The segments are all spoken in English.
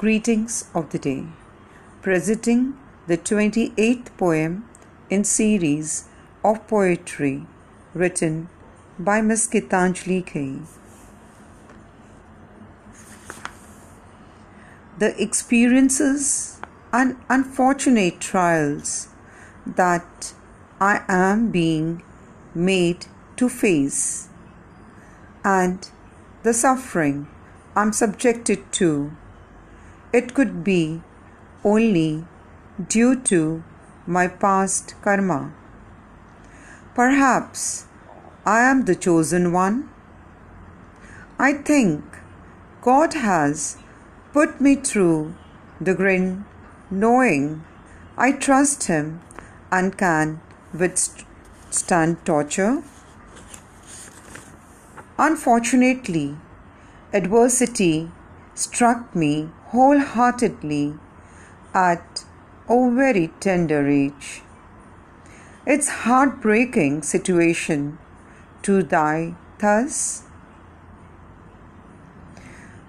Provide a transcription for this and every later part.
Greetings of the day. Presenting the 28th poem in series of poetry written by Miss Gitanjali K. The experiences and unfortunate trials that I am being made to face and the suffering I'm subjected to. It could be only due to my past karma. Perhaps I am the chosen one. I think God has put me through the grin, knowing I trust Him and can withstand torture. Unfortunately, adversity struck me wholeheartedly at a very tender age. It's heartbreaking situation to die thus.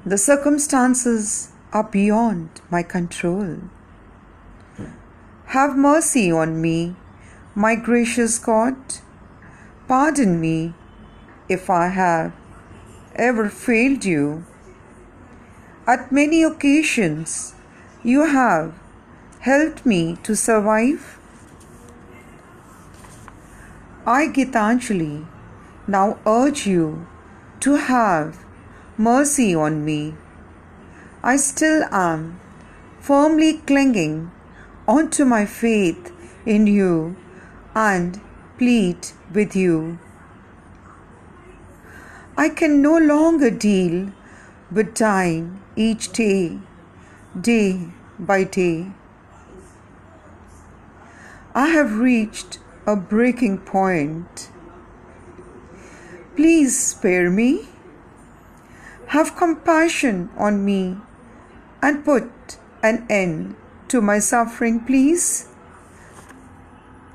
The circumstances are beyond my control. Have mercy on me, my gracious God. Pardon me if I have ever failed you. At many occasions, you have helped me to survive. I, Gitanjali, now urge you to have mercy on me. I still am firmly clinging onto my faith in you and plead with you. I can no longer deal with dying each day, day by day. I have reached a breaking point. Please spare me. Have compassion on me and put an end to my suffering, please.